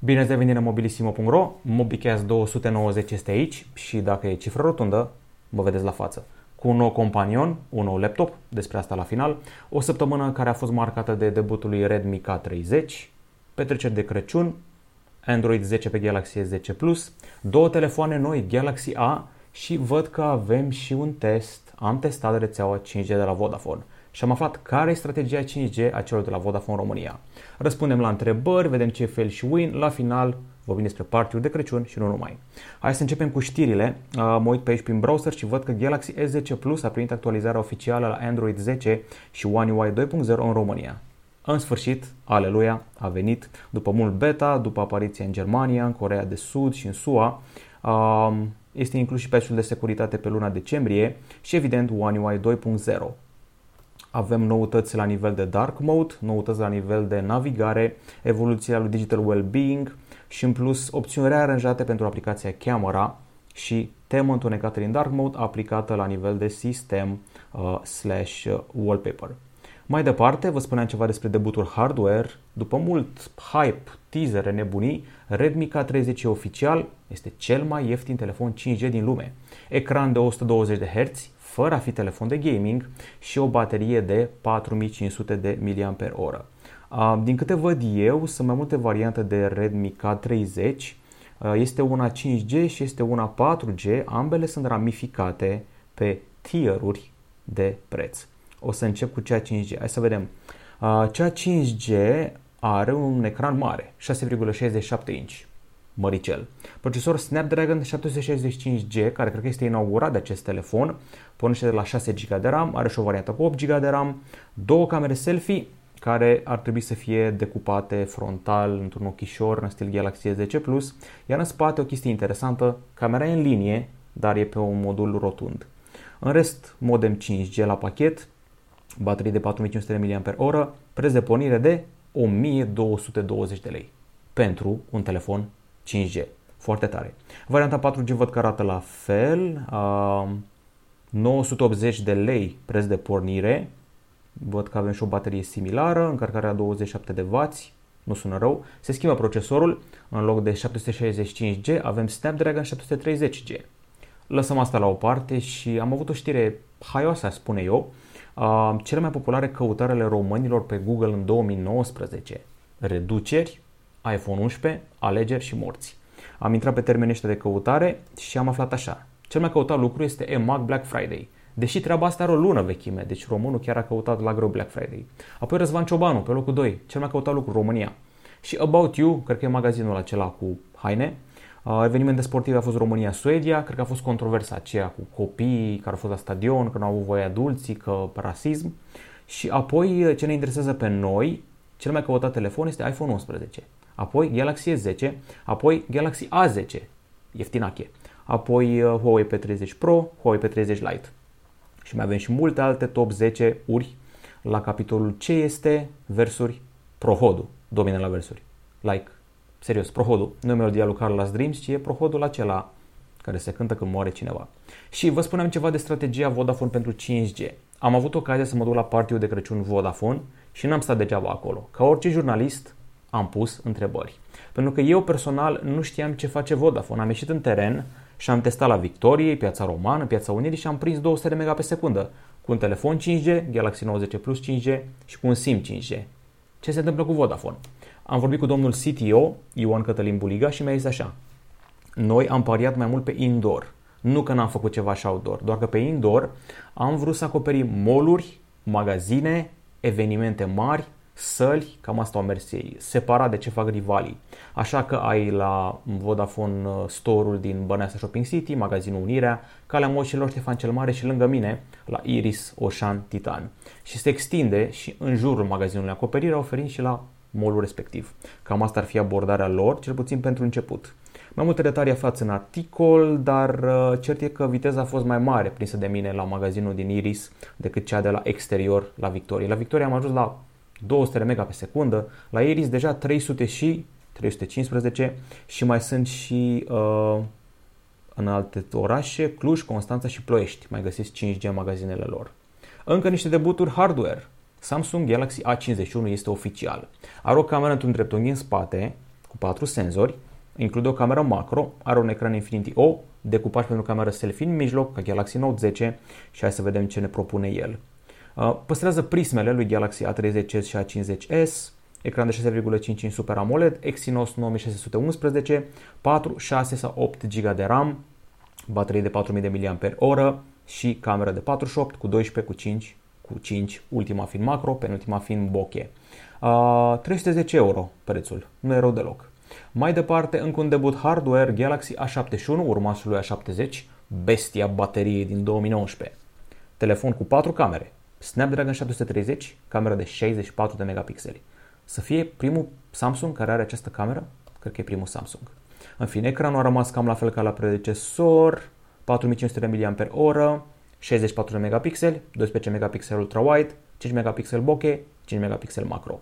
Bine ați revenit la mobilisimo.ro, MobiCast 290 este aici și dacă e cifră rotundă, mă vedeți la față. Cu un nou companion, un nou laptop, despre asta la final, o săptămână care a fost marcată de debutul lui Redmi K30, petreceri de Crăciun, Android 10 pe Galaxy S10 Plus, două telefoane noi Galaxy A și văd că avem și un test. Am testat rețeaua 5G de la Vodafone și am aflat care e strategia 5G a celor de la Vodafone România. Răspundem la întrebări, vedem ce fel și win, la final vorbim despre partiuri de Crăciun și nu numai. Hai să începem cu știrile. Mă uit pe aici prin browser și văd că Galaxy S10 Plus a primit actualizarea oficială la Android 10 și One UI 2.0 în România. În sfârșit, aleluia, a venit după mult beta, după apariția în Germania, în Corea de Sud și în SUA. Este inclus și patch de securitate pe luna decembrie și evident One UI 2.0. Avem noutăți la nivel de dark mode, noutăți la nivel de navigare, evoluția lui digital well-being și în plus opțiuni rearanjate pentru aplicația camera și temă întunecată din dark mode aplicată la nivel de sistem uh, slash wallpaper. Mai departe, vă spuneam ceva despre debutul hardware. După mult hype, teaser, nebunii, Redmi K30 oficial este cel mai ieftin telefon 5G din lume. Ecran de 120 de Hz, fără a fi telefon de gaming și o baterie de 4500 de mAh. Din câte văd eu, sunt mai multe variante de Redmi K30. Este una 5G și este una 4G. Ambele sunt ramificate pe tieruri de preț. O să încep cu cea 5G. Hai să vedem. Cea 5G are un ecran mare, 6,67 inch măricel. Procesor Snapdragon 765G, care cred că este inaugurat de acest telefon, pornește de la 6 GB de RAM, are și o variantă cu 8 GB de RAM, două camere selfie care ar trebui să fie decupate frontal într-un ochișor în stil Galaxy S10 Plus, iar în spate o chestie interesantă, camera e în linie, dar e pe un modul rotund. În rest, modem 5G la pachet, baterie de 4500 mAh, preț de pornire de 1220 de lei pentru un telefon 5G. Foarte tare. Varianta 4G văd că arată la fel. 980 de lei preț de pornire. Văd că avem și o baterie similară, încărcarea 27 de W, nu sună rău. Se schimbă procesorul, în loc de 765G avem Snapdragon 730G. Lăsăm asta la o parte și am avut o știre haioasă, spune eu. cele mai populare căutări ale românilor pe Google în 2019. Reduceri iPhone 11, alegeri și morți. Am intrat pe termenii ăștia de căutare și am aflat așa. Cel mai căutat lucru este EMAG Black Friday. Deși treaba asta are o lună vechime, deci românul chiar a căutat la greu Black Friday. Apoi Răzvan Ciobanu, pe locul 2, cel mai căutat lucru, România. Și About You, cred că e magazinul acela cu haine. Uh, evenimente sportive a fost România-Suedia, cred că a fost controversa aceea cu copiii care au fost la stadion, că nu au avut voie adulții, că rasism. Și apoi ce ne interesează pe noi, cel mai căutat telefon este iPhone 11 apoi Galaxy S10, apoi Galaxy A10, ieftinache, apoi uh, Huawei P30 Pro, Huawei P30 Lite. Și mai avem și multe alte top 10 uri la capitolul ce este versuri Prohodul, domine la versuri. Like, serios, Prohodul, nu e melodia lui Carlos Dreams, ci e Prohodul acela care se cântă când moare cineva. Și vă spuneam ceva de strategia Vodafone pentru 5G. Am avut ocazia să mă duc la partiu de Crăciun Vodafone și n-am stat degeaba acolo. Ca orice jurnalist, am pus întrebări. Pentru că eu personal nu știam ce face Vodafone. Am ieșit în teren și am testat la Victoriei, Piața Romană, Piața Unirii și am prins 200 de mega pe secundă cu un telefon 5G, Galaxy 90 Plus 5G și cu un SIM 5G. Ce se întâmplă cu Vodafone? Am vorbit cu domnul CTO, Ioan Cătălin Buliga și mi-a zis așa. Noi am pariat mai mult pe indoor. Nu că n-am făcut ceva și outdoor, doar că pe indoor am vrut să acoperim moluri, magazine, evenimente mari, săli, cam asta au mers ei, separat de ce fac rivalii. Așa că ai la Vodafone uh, store-ul din Băneasa Shopping City, magazinul Unirea, Calea Moșilor Ștefan cel Mare și lângă mine la Iris Oșan Titan. Și se extinde și în jurul magazinului acoperire, oferind și la molul respectiv. Cam asta ar fi abordarea lor, cel puțin pentru început. Mai multe detalii aflați în articol, dar uh, cert e că viteza a fost mai mare prinsă de mine la magazinul din Iris decât cea de la exterior la Victoria. La Victoria am ajuns la 200 mega pe secundă, la Iris deja 300 și 315 și mai sunt și uh, în alte orașe, Cluj, Constanța și Ploiești. Mai găsiți 5G magazinele lor. Încă niște debuturi hardware. Samsung Galaxy A51 este oficial. Are o cameră într-un dreptunghi în spate, cu 4 senzori, include o cameră macro, are un ecran Infinity O, decupaj pentru cameră selfie în mijloc, ca Galaxy Note 10 și hai să vedem ce ne propune el. Uh, păstrează prismele lui Galaxy A30s și A50s, ecran de 6,5 Super AMOLED, Exynos 9611, 4, 6 sau 8 GB de RAM, baterie de 4000 mAh și cameră de 48 cu 12 cu 5 cu 5, ultima fiind macro, penultima fiind bokeh. Uh, 310 euro prețul, nu e rău deloc. Mai departe, încă un debut hardware Galaxy A71, urmașul lui A70, bestia bateriei din 2019. Telefon cu 4 camere, Snapdragon 730, cameră de 64 de megapixeli. Să fie primul Samsung care are această cameră? Cred că e primul Samsung. În fine, ecranul a rămas cam la fel ca la predecesor, 4500 mAh, 64 de megapixeli, 12 megapixel ultra-wide, 5 megapixel bokeh, 5 megapixel macro.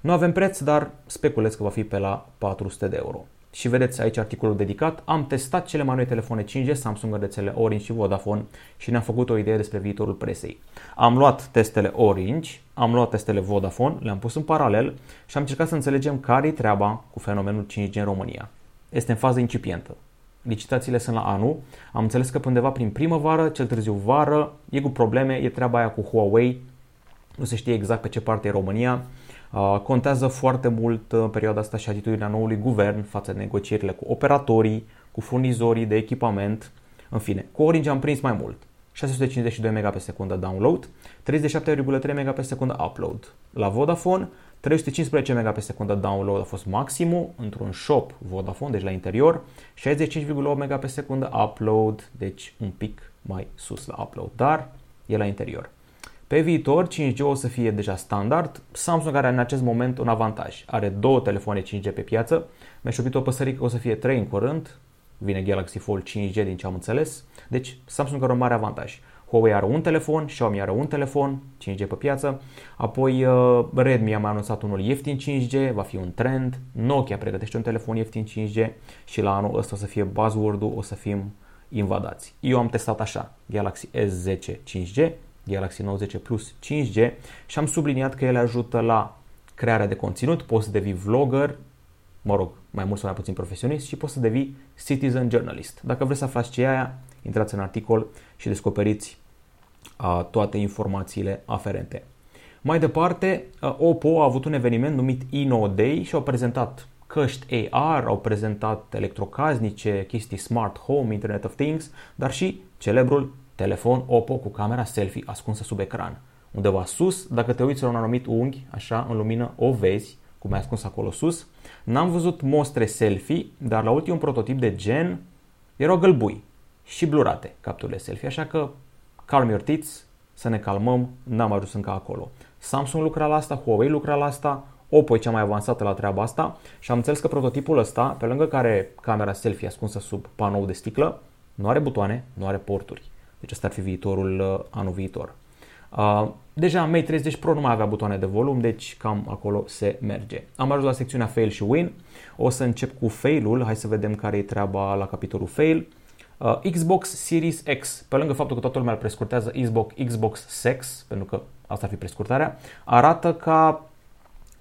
Nu avem preț, dar speculez că va fi pe la 400 de euro. Și vedeți aici articolul dedicat. Am testat cele mai noi telefoane 5G, Samsung, rețele Orange și Vodafone și ne-am făcut o idee despre viitorul presei. Am luat testele Orange, am luat testele Vodafone, le-am pus în paralel și am încercat să înțelegem care e treaba cu fenomenul 5G în România. Este în fază incipientă. Licitațiile sunt la anul. Am înțeles că undeva prin primăvară, cel târziu vară, e cu probleme, e treaba aia cu Huawei, nu se știe exact pe ce parte e România. Contează foarte mult în perioada asta și atitudinea noului guvern față de negocierile cu operatorii, cu furnizorii de echipament. În fine, cu Orange am prins mai mult. 652 MB pe secundă download, 37,3 MB pe secundă upload. La Vodafone, 315 MB pe secundă download a fost maximul într-un shop Vodafone, deci la interior, 65,8 MB pe secundă upload, deci un pic mai sus la upload, dar e la interior. Pe viitor, 5G o să fie deja standard. Samsung are în acest moment un avantaj. Are două telefoane 5G pe piață. Mi-a șopit o păsărică că o să fie 3 în curând. Vine Galaxy Fold 5G din ce am înțeles. Deci Samsung are un mare avantaj. Huawei are un telefon, Xiaomi are un telefon 5G pe piață, apoi uh, Redmi a mai anunțat unul ieftin 5G, va fi un trend, Nokia pregătește un telefon ieftin 5G și la anul ăsta o să fie buzzword-ul, o să fim invadați. Eu am testat așa, Galaxy S10 5G, Galaxy Note 10 Plus 5G și am subliniat că ele ajută la crearea de conținut, poți să devii vlogger, mă rog, mai mult sau mai puțin profesionist și poți să devii citizen journalist. Dacă vreți să aflați ce e aia, intrați în articol și descoperiți uh, toate informațiile aferente. Mai departe, uh, Oppo a avut un eveniment numit Inno Day și au prezentat căști AR, au prezentat electrocasnice, chestii smart home, Internet of Things, dar și celebrul telefon Oppo cu camera selfie ascunsă sub ecran. Undeva sus, dacă te uiți la un anumit unghi, așa, în lumină, o vezi, cum ai ascuns acolo sus. N-am văzut mostre selfie, dar la ultimul prototip de gen erau gălbui și blurate capturile selfie, așa că calm your tits, să ne calmăm, n-am ajuns încă acolo. Samsung lucra la asta, Huawei lucra la asta, Oppo e cea mai avansată la treaba asta și am înțeles că prototipul ăsta, pe lângă care camera selfie ascunsă sub panou de sticlă, nu are butoane, nu are porturi. Deci ăsta ar fi viitorul uh, anul viitor. Uh, deja Mate 30 Pro nu mai avea butoane de volum, deci cam acolo se merge. Am ajuns la secțiunea Fail și Win. O să încep cu failul, hai să vedem care e treaba la capitolul Fail. Uh, Xbox Series X, pe lângă faptul că toată lumea îl prescurtează Xbox, Xbox Sex, pentru că asta ar fi prescurtarea, arată ca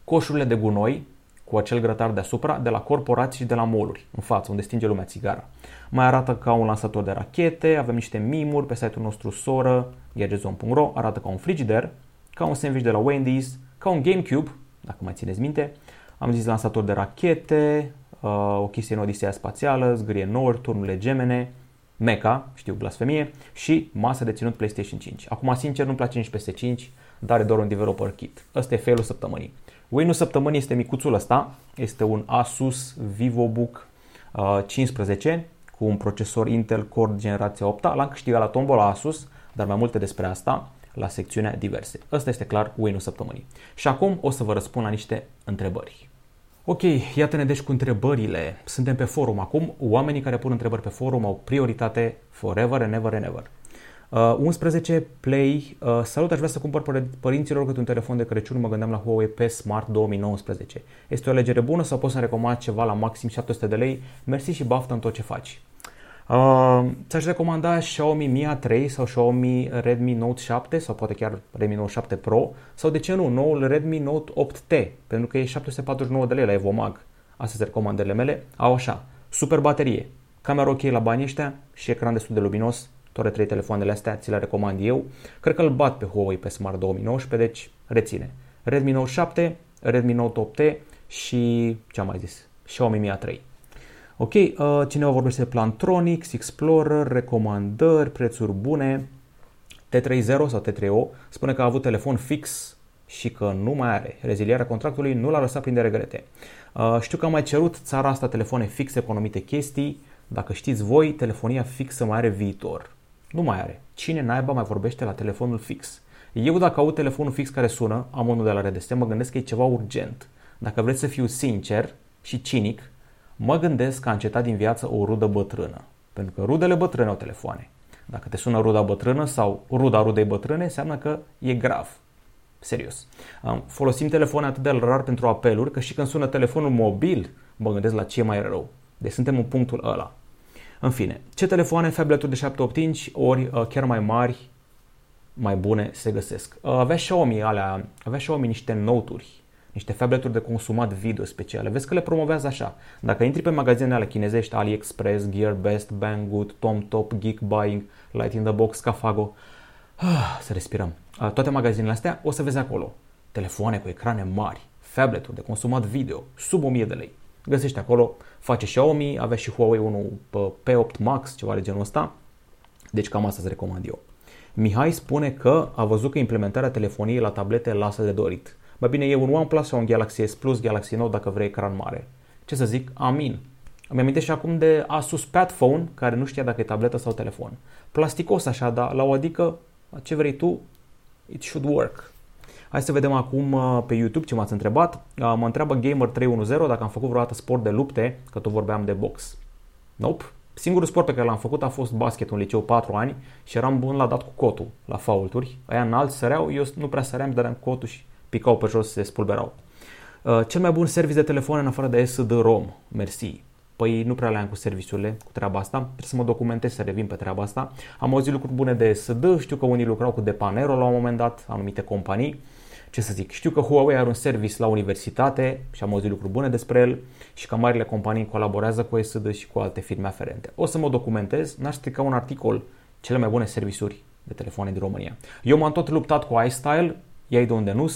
coșurile de gunoi cu acel grătar deasupra de la corporații și de la moluri, în față, unde stinge lumea țigara. Mai arată ca un lansator de rachete, avem niște mimuri pe site-ul nostru soră, gadgetzone.ro, arată ca un frigider, ca un sandwich de la Wendy's, ca un GameCube, dacă mai țineți minte, am zis lansator de rachete, uh, o chestie în Odiseea spațială, zgârie nord, turnurile gemene, Mecha, știu, blasfemie, și masă de ținut PlayStation 5. Acum, sincer, nu-mi place nici PS5, dar e doar un developer kit. Ăsta e failul săptămânii. Win-ul săptămânii este micuțul ăsta, este un Asus VivoBook 15 cu un procesor Intel Core generația 8 L-am câștigat la tombola Asus, dar mai multe despre asta la secțiunea diverse. Ăsta este clar win-ul săptămânii. Și acum o să vă răspund la niște întrebări. Ok, iată-ne deci cu întrebările. Suntem pe forum acum. Oamenii care pun întrebări pe forum au prioritate forever and ever and ever. Uh, 11 Play. Uh, salut, aș vrea să cumpăr părinților câte un telefon de Crăciun. Mă gândeam la Huawei P Smart 2019. Este o alegere bună sau poți să recomand ceva la maxim 700 de lei? Mersi și baftă în tot ce faci. Uh, ți-aș recomanda Xiaomi Mi A3 sau Xiaomi Redmi Note 7 sau poate chiar Redmi Note 7 Pro sau de ce nu, noul Redmi Note 8T pentru că e 749 de lei la Evomag. astea sunt recomandările mele, au așa, super baterie, camera ok la banii ăștia și ecran destul de luminos, toate trei telefoanele astea ți le recomand eu. Cred că îl bat pe Huawei pe Smart 2019, deci reține. Redmi Note 7, Redmi Note 8T și ce am mai zis? Xiaomi Mi A3. Ok, uh, cineva vorbește de Plantronics, Explorer, recomandări, prețuri bune. T30 sau T3O spune că a avut telefon fix și că nu mai are. Reziliarea contractului nu l-a lăsat prin de regrete. Uh, știu că am mai cerut țara asta telefoane fixe cu anumite chestii. Dacă știți voi, telefonia fixă mai are viitor. Nu mai are. Cine naiba mai vorbește la telefonul fix? Eu dacă aud telefonul fix care sună, am unul de la RDS, mă gândesc că e ceva urgent. Dacă vreți să fiu sincer și cinic, mă gândesc că a încetat din viață o rudă bătrână. Pentru că rudele bătrâne au telefoane. Dacă te sună ruda bătrână sau ruda rudei bătrâne, înseamnă că e grav. Serios. Folosim telefoane atât de rar pentru apeluri că și când sună telefonul mobil, mă gândesc la ce mai rău. Deci suntem în punctul ăla. În fine, ce telefoane phablet de 7-8 inch ori uh, chiar mai mari, mai bune se găsesc. Uh, avea Xiaomi alea, avea Xiaomi niște noturi, niște phableturi de consumat video speciale. Vezi că le promovează așa. Dacă intri pe magazinele ale chinezești, AliExpress, GearBest, Banggood, TomTop, Geek Buying, Light in the Box, Cafago, ah, să respirăm. Uh, toate magazinele astea o să vezi acolo. Telefoane cu ecrane mari, phableturi de consumat video, sub 1000 de lei. Găsești acolo, face Xiaomi, avea și Huawei unul pe P8 Max, ceva de genul ăsta. Deci cam asta îți recomand eu. Mihai spune că a văzut că implementarea telefoniei la tablete lasă de dorit. Mai bine e un OnePlus sau un Galaxy S Plus, Galaxy Note dacă vrei ecran mare. Ce să zic? Amin. Îmi amintesc și acum de Asus Pad Phone, care nu știa dacă e tabletă sau telefon. Plasticos așa, dar la o adică, ce vrei tu, it should work. Hai să vedem acum uh, pe YouTube ce m-ați întrebat. Uh, mă întreabă Gamer310 dacă am făcut vreodată sport de lupte, că tot vorbeam de box. Nope. Singurul sport pe care l-am făcut a fost basket în liceu 4 ani și eram bun la dat cu cotul, la faulturi. Aia înalți săreau, eu nu prea săream, dădeam cu cotul și picau pe jos, se spulberau. Uh, cel mai bun serviciu de telefon în afară de SD-ROM, mersi. Păi nu prea le-am cu serviciurile, cu treaba asta. Trebuie să mă documentez să revin pe treaba asta. Am auzit lucruri bune de SD, știu că unii lucrau cu Depanero la un moment dat, anumite companii ce să zic, știu că Huawei are un service la universitate și am auzit lucruri bune despre el și că marile companii colaborează cu SD și cu alte firme aferente. O să mă documentez, n-aș strica un articol cele mai bune servisuri de telefoane din România. Eu m-am tot luptat cu iStyle, ei de unde nu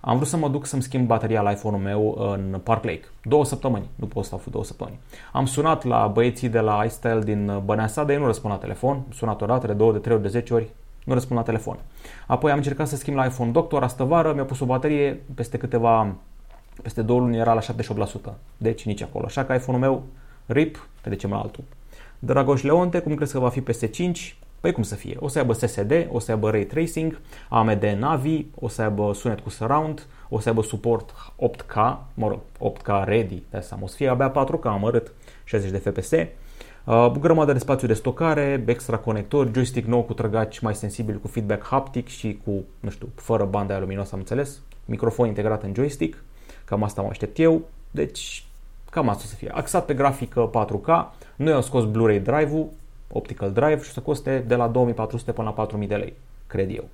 Am vrut să mă duc să-mi schimb bateria la iPhone-ul meu în Park Lake. Două săptămâni, nu pot să stau două săptămâni. Am sunat la băieții de la iStyle din Băneasa, dar ei nu răspund la telefon. Sunat o dată, de două, de trei ori, de zece ori, nu răspund la telefon. Apoi am încercat să schimb la iPhone Doctor astă vară, mi-a pus o baterie, peste câteva, peste două luni era la 78%. Deci nici acolo. Așa că iPhone-ul meu, RIP, trecem la altul. Dragoș Leonte, cum crezi că va fi peste 5? Păi cum să fie? O să aibă SSD, o să aibă Ray Tracing, AMD Navi, o să aibă sunet cu surround, o să aibă suport 8K, mă rog, 8K ready, de asta o să fie abia 4K amărât, 60 de FPS, Uh, grămadă de spațiu de stocare, extra conectori, joystick nou cu trăgaci mai sensibil cu feedback haptic și cu, nu știu, fără bandă aia luminoasă, am înțeles, microfon integrat în joystick, cam asta mă aștept eu, deci cam asta o să fie. Axat pe grafică 4K, noi am scos Blu-ray drive-ul, optical drive și o să coste de la 2400 până la 4000 de lei, cred eu.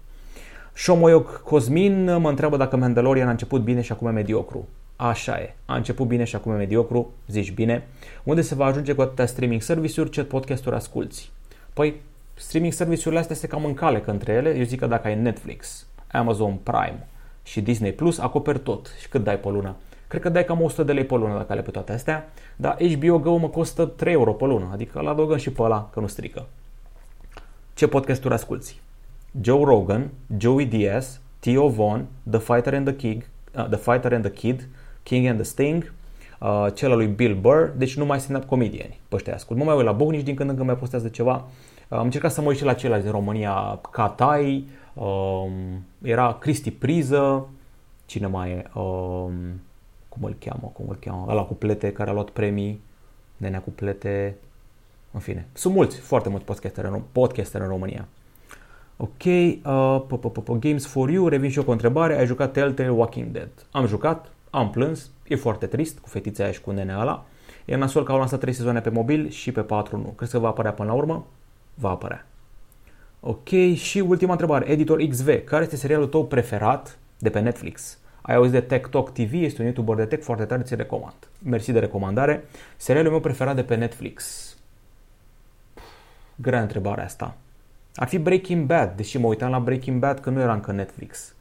Shomoyok Cosmin mă întreabă dacă Mandalorian a început bine și acum e mediocru. Așa e. A început bine și acum e mediocru, zici bine. Unde se va ajunge cu atâtea streaming service-uri, ce podcast-uri asculti? Păi, streaming service-urile astea se cam încalecă între ele. Eu zic că dacă ai Netflix, Amazon Prime și Disney Plus, acoperi tot. Și cât dai pe lună? Cred că dai cam 100 de lei pe lună dacă le pe toate astea, dar HBO Go mă costă 3 euro pe lună, adică îl adăugăm și pe ăla, că nu strică. Ce podcasturi asculti? Joe Rogan, Joey Diaz, Theo Vaughn, The Fighter and the Kid, uh, The Fighter and the Kid, King and the Sting, uh, cel al lui Bill Burr, deci nu mai stand-up comedieni pe ăștia ascult. Mă mai uit la Bognici din când în când mai postează ceva. Uh, am încercat să mă uit și la ceilalți din România, Catai, um, era Cristi Priză, cine mai e, um, cum îl cheamă, cum îl cheamă, ăla cu plete care a luat premii, nenea cu plete, în fine. Sunt mulți, foarte mulți podcasteri în, podcaster în România. Ok, uh, Games for You, revin și eu cu o întrebare. Ai jucat Telltale Walking Dead? Am jucat, am plâns, e foarte trist cu fetița aia și cu nenea ăla. E nasol că au lansat 3 sezoane pe mobil și pe 4 nu. Crezi că va apărea până la urmă? Va apărea. Ok, și ultima întrebare. Editor XV, care este serialul tău preferat de pe Netflix? ai auzit de Tech Talk TV, este un YouTuber de tech foarte tare, ți recomand. Mersi de recomandare. Serialul meu preferat de pe Netflix. Grea întrebarea asta. Ar fi Breaking Bad, deși mă uitam la Breaking Bad că nu era încă Netflix.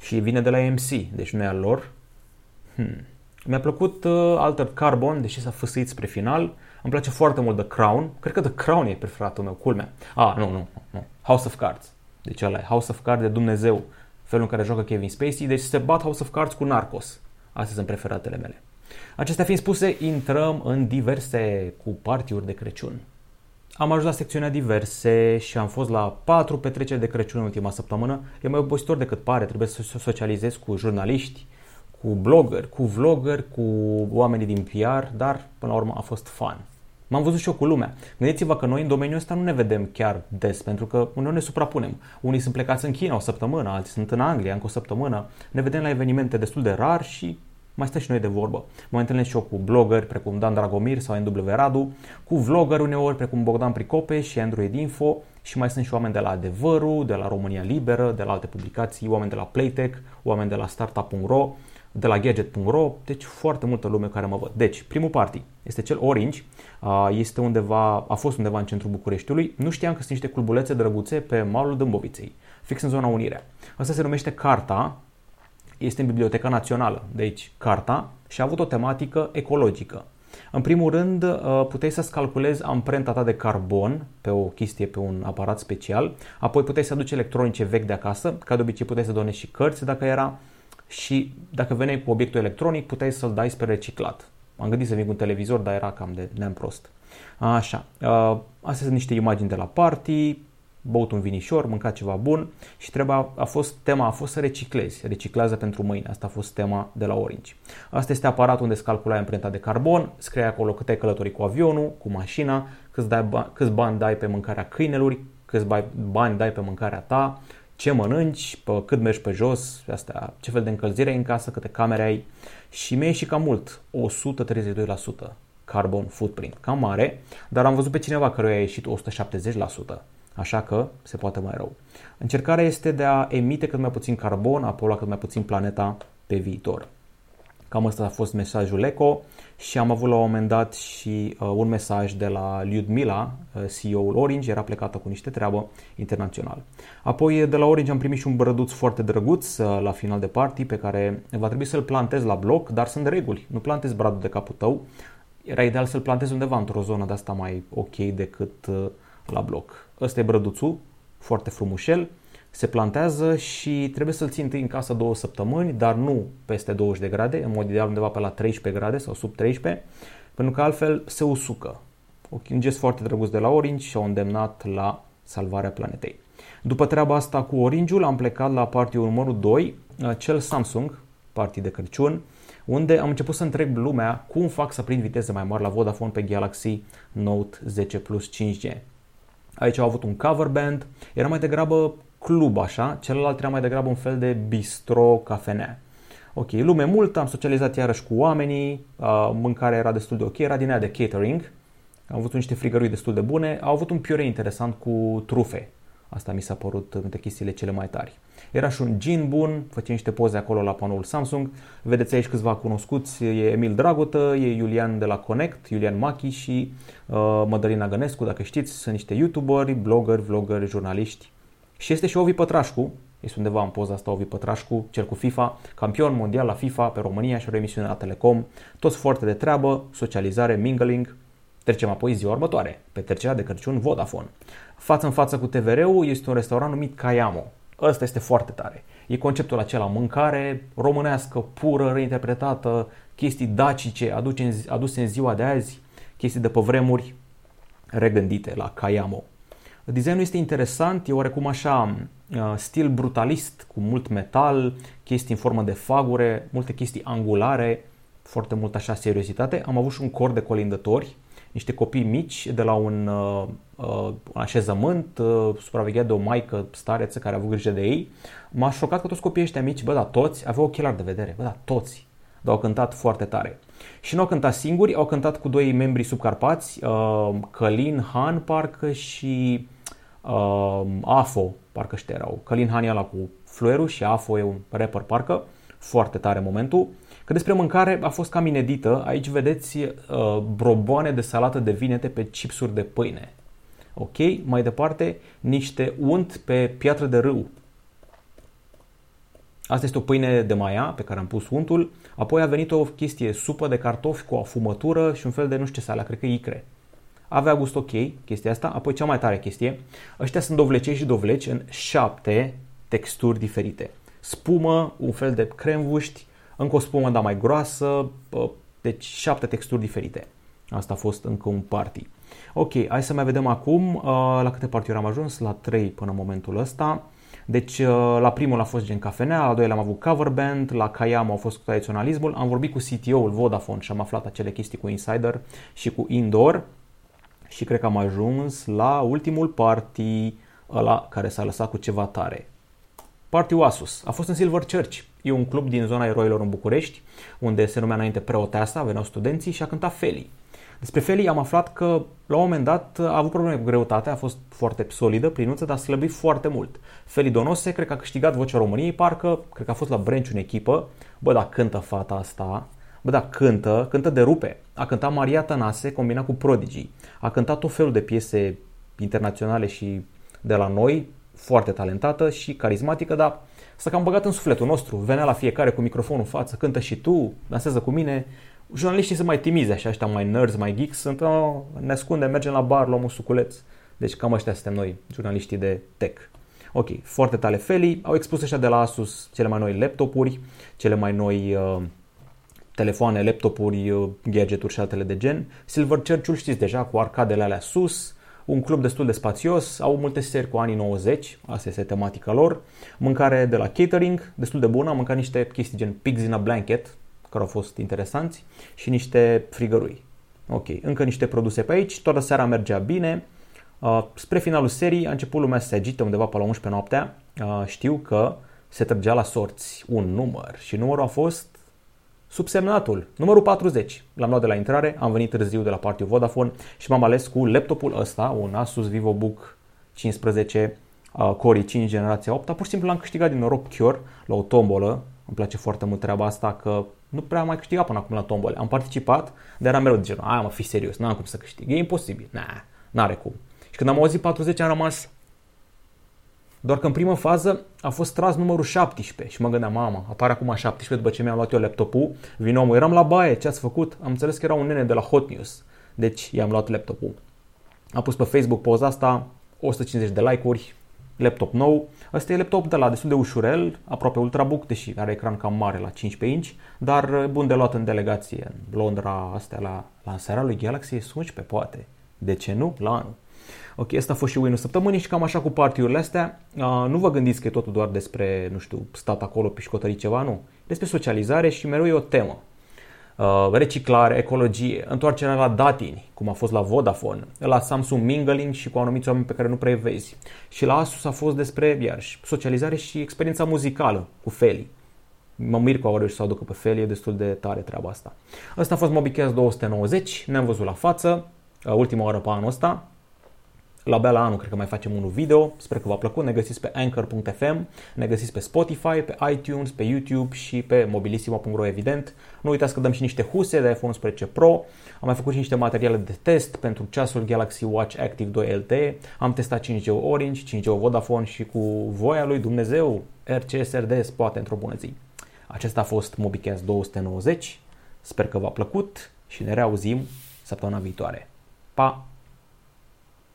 Și vine de la AMC, deci nu e al lor. Hmm. Mi-a plăcut uh, Altered Carbon, deși s-a făsăit spre final. Îmi place foarte mult The Crown. Cred că The Crown e preferatul meu, culmea. Ah, nu, nu, nu. House of Cards. Deci ăla e House of Cards de Dumnezeu. Felul în care joacă Kevin Spacey. Deci se bat House of Cards cu Narcos. Astea sunt preferatele mele. Acestea fiind spuse, intrăm în diverse cu partiuri de Crăciun. Am ajuns la secțiunea diverse și am fost la patru petreceri de Crăciun în ultima săptămână. E mai obositor decât pare, trebuie să socializez cu jurnaliști, cu blogger, cu vlogger, cu oamenii din PR, dar până la urmă a fost fun. M-am văzut și eu cu lumea. Gândiți-vă că noi în domeniul ăsta nu ne vedem chiar des, pentru că uneori ne suprapunem. Unii sunt plecați în China o săptămână, alții sunt în Anglia încă o săptămână. Ne vedem la evenimente destul de rar și mai stăm și noi de vorbă. Mă întâlnesc și eu cu blogger precum Dan Dragomir sau NW Radu, cu vlogger uneori precum Bogdan Pricope și Android Info și mai sunt și oameni de la Adevărul, de la România Liberă, de la alte publicații, oameni de la Playtech, oameni de la Startup.ro, de la Gadget.ro, deci foarte multă lume care mă văd. Deci, primul party este cel Orange, este undeva, a fost undeva în centrul Bucureștiului. Nu știam că sunt niște clubulețe drăguțe pe malul Dâmboviței, fix în zona Unirea. Asta se numește Carta, este în Biblioteca Națională, de aici Carta, și a avut o tematică ecologică. În primul rând, uh, puteai să-ți calculezi amprenta ta de carbon pe o chestie, pe un aparat special, apoi puteai să aduci electronice vechi de acasă, ca de obicei puteai să donezi și cărți dacă era, și dacă veneai cu obiectul electronic, puteai să-l dai spre reciclat. Am gândit să vin cu un televizor, dar era cam de neam prost. Așa, uh, astea sunt niște imagini de la party, băut un vinișor, mâncat ceva bun și treba, a fost, tema a fost să reciclezi, reciclează pentru mâine, asta a fost tema de la Orange. Asta este aparatul unde îți calculai amprenta de carbon, scrie acolo cât ai călătorit cu avionul, cu mașina, câți, dai, câți bani dai pe mâncarea câinelui, câți bani dai pe mâncarea ta, ce mănânci, pe cât mergi pe jos, astea, ce fel de încălzire ai în casă, câte camere ai și mi-e și cam mult, 132% carbon footprint, cam mare, dar am văzut pe cineva care a ieșit 170%. Așa că se poate mai rău. Încercarea este de a emite cât mai puțin carbon, a polua cât mai puțin planeta pe viitor. Cam ăsta a fost mesajul ECO și am avut la un moment dat și uh, un mesaj de la Lyudmila, uh, CEO-ul Orange, era plecată cu niște treabă internațional. Apoi de la Orange am primit și un brăduț foarte drăguț uh, la final de party pe care va trebui să-l plantez la bloc, dar sunt reguli. Nu plantezi bradul de capul tău. Era ideal să-l plantezi undeva într-o zonă de asta mai ok decât uh, la bloc. Ăsta e brăduțul, foarte frumușel, se plantează și trebuie să-l ții întâi în casă două săptămâni, dar nu peste 20 de grade, în mod ideal undeva pe la 13 grade sau sub 13, pentru că altfel se usucă. Un gest foarte drăguț de la Orange și au îndemnat la salvarea planetei. După treaba asta cu Orange-ul am plecat la partiul numărul 2, cel Samsung, party de Crăciun, unde am început să întreb lumea cum fac să prind viteze mai mari la Vodafone pe Galaxy Note 10 Plus 5G. Aici au avut un cover band, era mai degrabă club așa, celălalt era mai degrabă un fel de bistro, cafenea. Ok, lume multă, am socializat iarăși cu oamenii, mâncarea era destul de ok, era din aia de catering, am avut niște frigărui destul de bune, au avut un piure interesant cu trufe. Asta mi s-a părut între chestiile cele mai tari. Era și un gin bun, făcea niște poze acolo la panoul Samsung. Vedeți aici câțiva cunoscuți, e Emil Dragotă, e Iulian de la Connect, Iulian Machi și uh, Mădălina Gănescu, dacă știți, sunt niște youtuberi, bloggeri, vloggeri, jurnaliști. Și este și Ovi Pătrașcu, este undeva în poza asta Ovi Pătrașcu, cel cu FIFA, campion mondial la FIFA pe România și o emisiune la Telecom, toți foarte de treabă, socializare, mingling. Trecem apoi ziua următoare, petrecerea de Crăciun Vodafone. Față în față cu TVR-ul este un restaurant numit Caiamo. Ăsta este foarte tare. E conceptul acela, mâncare românească, pură, reinterpretată, chestii dacice aduse în ziua de azi, chestii de pe vremuri regândite la Caiamo. Designul este interesant, e oarecum așa uh, stil brutalist, cu mult metal, chestii în formă de fagure, multe chestii angulare, foarte mult așa seriozitate. Am avut și un cor de colindători, niște copii mici de la un uh, uh, așezământ, uh, supravegheat de o maică stareță care a avut grijă de ei. M-a șocat că toți copiii ăștia mici, bă, da, toți aveau ochelari de vedere, bă, da, toți. Dar au cântat foarte tare. Și nu au cântat singuri, au cântat cu doi membri subcarpați, uh, Călin Han, parcă, și uh, Afo, parcă ăștia erau. Călin Han e la cu fluerul și Afo e un rapper, parcă. foarte tare momentul. Că despre mâncare a fost cam inedită. Aici vedeți uh, broboane de salată de vinete pe chipsuri de pâine. Ok, mai departe, niște unt pe piatră de râu. Asta este o pâine de maia pe care am pus untul. Apoi a venit o chestie, supă de cartofi cu o afumătură și un fel de nu știu ce sală, cred că icre. Avea gust ok chestia asta. Apoi cea mai tare chestie, ăștia sunt dovlecei și dovleci în șapte texturi diferite. Spumă, un fel de cremvuști, încă o spumă, dar mai groasă, deci șapte texturi diferite. Asta a fost încă un party. Ok, hai să mai vedem acum uh, la câte partiuri am ajuns, la 3 până în momentul ăsta. Deci uh, la primul a fost gen cafenea, la doilea am avut cover band, la Kayam a fost cu tradiționalismul, am vorbit cu CTO-ul Vodafone și am aflat acele chestii cu Insider și cu Indoor și cred că am ajuns la ultimul party ăla care s-a lăsat cu ceva tare. Party Asus a fost în Silver Church. E un club din zona eroilor în București, unde se numea înainte Preoteasa, veneau studenții și a cântat Feli. Despre Feli am aflat că la un moment dat a avut probleme cu greutatea, a fost foarte solidă, plinuță, dar a slăbit foarte mult. Feli Donose, cred că a câștigat vocea României, parcă, cred că a fost la Brenciu în echipă. Bă, dar cântă fata asta, bă, da, cântă, cântă de rupe. A cântat Maria Tănase combinat cu Prodigy. A cântat tot felul de piese internaționale și de la noi, foarte talentată și carismatică, dar s-a cam băgat în sufletul nostru. Venea la fiecare cu microfonul în față, cântă și tu, dansează cu mine. Jurnaliștii sunt mai timizi, așa, ăștia mai nerds, mai geeks, sunt, oh, ne ascundem, mergem la bar, luăm un suculeț. Deci cam ăștia suntem noi, jurnaliștii de tech. Ok, foarte tale felii. Au expus ăștia de la Asus cele mai noi laptopuri, cele mai noi uh, telefoane, laptopuri, uh, gadgeturi și altele de gen. Silverchurch-ul știți deja, cu arcadele alea sus, un club destul de spațios, au multe seri cu anii 90, asta este tematica lor, mâncare de la catering, destul de bună, am mâncat niște chestii gen pigs in a blanket, care au fost interesanți, și niște frigărui. Ok, încă niște produse pe aici, toată seara mergea bine, uh, spre finalul serii a început lumea să se agite undeva pe la 11 noaptea, uh, știu că se trăgea la sorți un număr și numărul a fost subsemnatul, numărul 40. L-am luat de la intrare, am venit târziu de la partiu Vodafone și m-am ales cu laptopul ăsta, un Asus VivoBook 15 uh, Core i5 generația 8. Pur și simplu l-am câștigat din noroc Cure la o tombolă. Îmi place foarte mult treaba asta că nu prea am mai câștigat până acum la tombole. Am participat, dar eram mereu de genul, aia mă, fi serios, n-am cum să câștig. E imposibil. Nah, n-are cum. Și când am auzit 40 am rămas doar că în primă fază a fost tras numărul 17 și mă gândeam, mama, apare acum 17 după ce mi-am luat eu laptopul, vin omul, eram la baie, ce ați făcut? Am înțeles că era un nene de la Hot News, deci i-am luat laptopul. A pus pe Facebook poza asta, 150 de like-uri, laptop nou. Asta e laptop de la destul de ușurel, aproape ultrabook, deși are ecran cam mare la 15 inch, dar bun de luat în delegație în Londra, astea la lansarea lui Galaxy S11, poate. De ce nu? La anul. Ok, asta a fost și win săptămânii și cam așa cu partiurile astea. Uh, nu vă gândiți că e totul doar despre, nu știu, stat acolo, pișcotării ceva, nu. Despre socializare și mereu e o temă. Uh, reciclare, ecologie, întoarcerea la datini, cum a fost la Vodafone, la Samsung mingling și cu anumiți oameni pe care nu prea vezi. Și la Asus a fost despre, iarăși, socializare și experiența muzicală cu Feli. Mă mir cu au reușit să o aducă pe Feli, e destul de tare treaba asta. Asta a fost MobiCast 290, ne-am văzut la față, uh, ultima oară pe anul ăsta, la abia la anul cred că mai facem unul video, sper că v-a plăcut, ne găsiți pe anchor.fm, ne găsiți pe Spotify, pe iTunes, pe YouTube și pe mobilissimo.ro evident. Nu uitați că dăm și niște huse de iPhone 11 Pro, am mai făcut și niște materiale de test pentru ceasul Galaxy Watch Active 2 LTE, am testat 5G Orange, 5G Vodafone și cu voia lui Dumnezeu RCS RDS poate într-o bună zi. Acesta a fost MobiCast 290, sper că v-a plăcut și ne reauzim săptămâna viitoare. Pa!